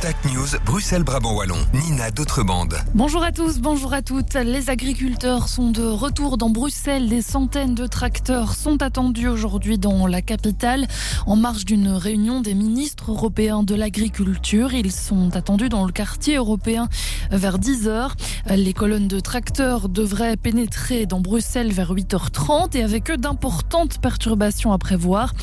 Contact News, Bruxelles-Brabant-Wallon, Nina D'autrebande. Bonjour à tous, bonjour à toutes. Les agriculteurs sont de retour dans Bruxelles. Des centaines de tracteurs sont attendus aujourd'hui dans la capitale en marge d'une réunion des ministres européens de l'agriculture. Ils sont attendus dans le quartier européen vers 10h. Les colonnes de tracteurs devraient pénétrer dans Bruxelles vers 8h30 et avec d'importantes perturbations à prévoir.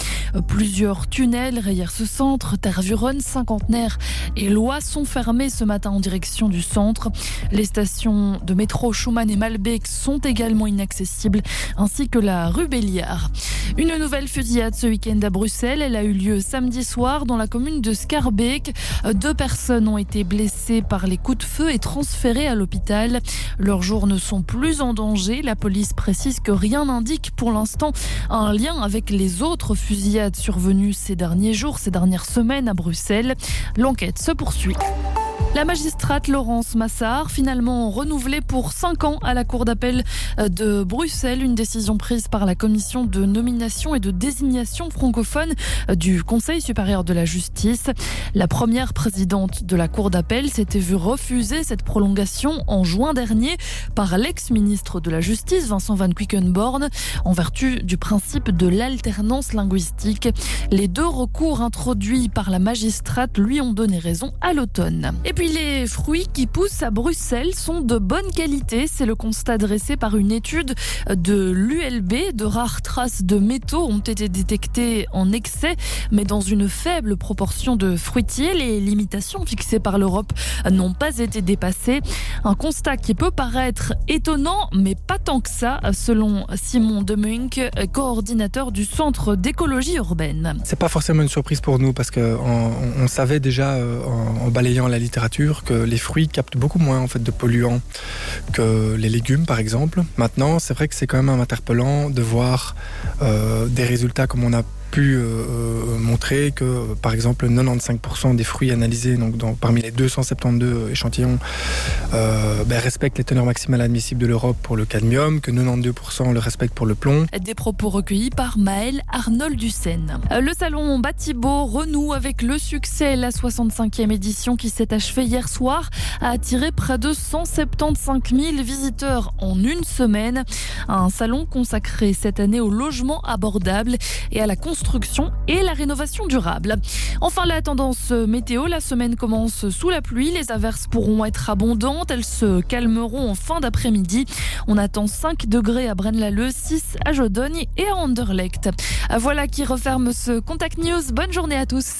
Plusieurs tunnels, Rayères ce centre, Tervuren, Cinquantenaire et Lois sont fermés ce matin en direction du centre. Les stations de métro Schumann et Malbec sont également inaccessibles, ainsi que la rue Béliard. Une nouvelle fusillade ce week-end à Bruxelles. Elle a eu lieu samedi soir dans la commune de Scarbeck. Deux personnes ont été blessées par les coups de feu et transférées à l'hôpital. Leurs jours ne sont plus en danger. La police précise que rien n'indique pour l'instant un lien avec les autres fusillades survenues ces derniers jours, ces dernières semaines à Bruxelles. L'enquête se poursuit. La magistrate Laurence Massard, finalement renouvelée pour 5 ans à la Cour d'appel de Bruxelles, une décision prise par la commission de nomination et de désignation francophone du Conseil supérieur de la justice. La première présidente de la Cour d'appel s'était vue refuser cette prolongation en juin dernier par l'ex-ministre de la Justice, Vincent Van Quickenborn, en vertu du principe de l'alternance linguistique. Les deux recours introduits par la magistrate lui ont donné raison à l'automne. Et puis les fruits qui poussent à Bruxelles sont de bonne qualité. C'est le constat dressé par une étude de l'ULB. De rares traces de métaux ont été détectées en excès, mais dans une faible proportion de fruitiers. Les limitations fixées par l'Europe n'ont pas été dépassées. Un constat qui peut paraître étonnant, mais pas tant que ça, selon Simon Demunk, coordinateur du Centre d'écologie urbaine. C'est pas forcément une surprise pour nous parce qu'on on, on savait déjà euh, en balayant la littérature que les fruits captent beaucoup moins en fait de polluants que les légumes par exemple. Maintenant, c'est vrai que c'est quand même interpellant de voir euh, des résultats comme on a pu euh, montrer que par exemple 95% des fruits analysés donc dans, parmi les 272 échantillons euh, ben, respectent les teneurs maximales admissibles de l'Europe pour le cadmium, que 92% le respectent pour le plomb. Des propos recueillis par Maël Arnold Dussen. Le salon Batibo renoue avec le succès. La 65e édition qui s'est achevée hier soir a attiré près de 175 000 visiteurs en une semaine. Un salon consacré cette année au logement abordable et à la construction et la rénovation durable. Enfin, la tendance météo, la semaine commence sous la pluie. Les averses pourront être abondantes. Elles se calmeront en fin d'après-midi. On attend 5 degrés à Braine-l'Alleud, 6 à Jodogne et à Anderlecht. Voilà qui referme ce Contact News. Bonne journée à tous.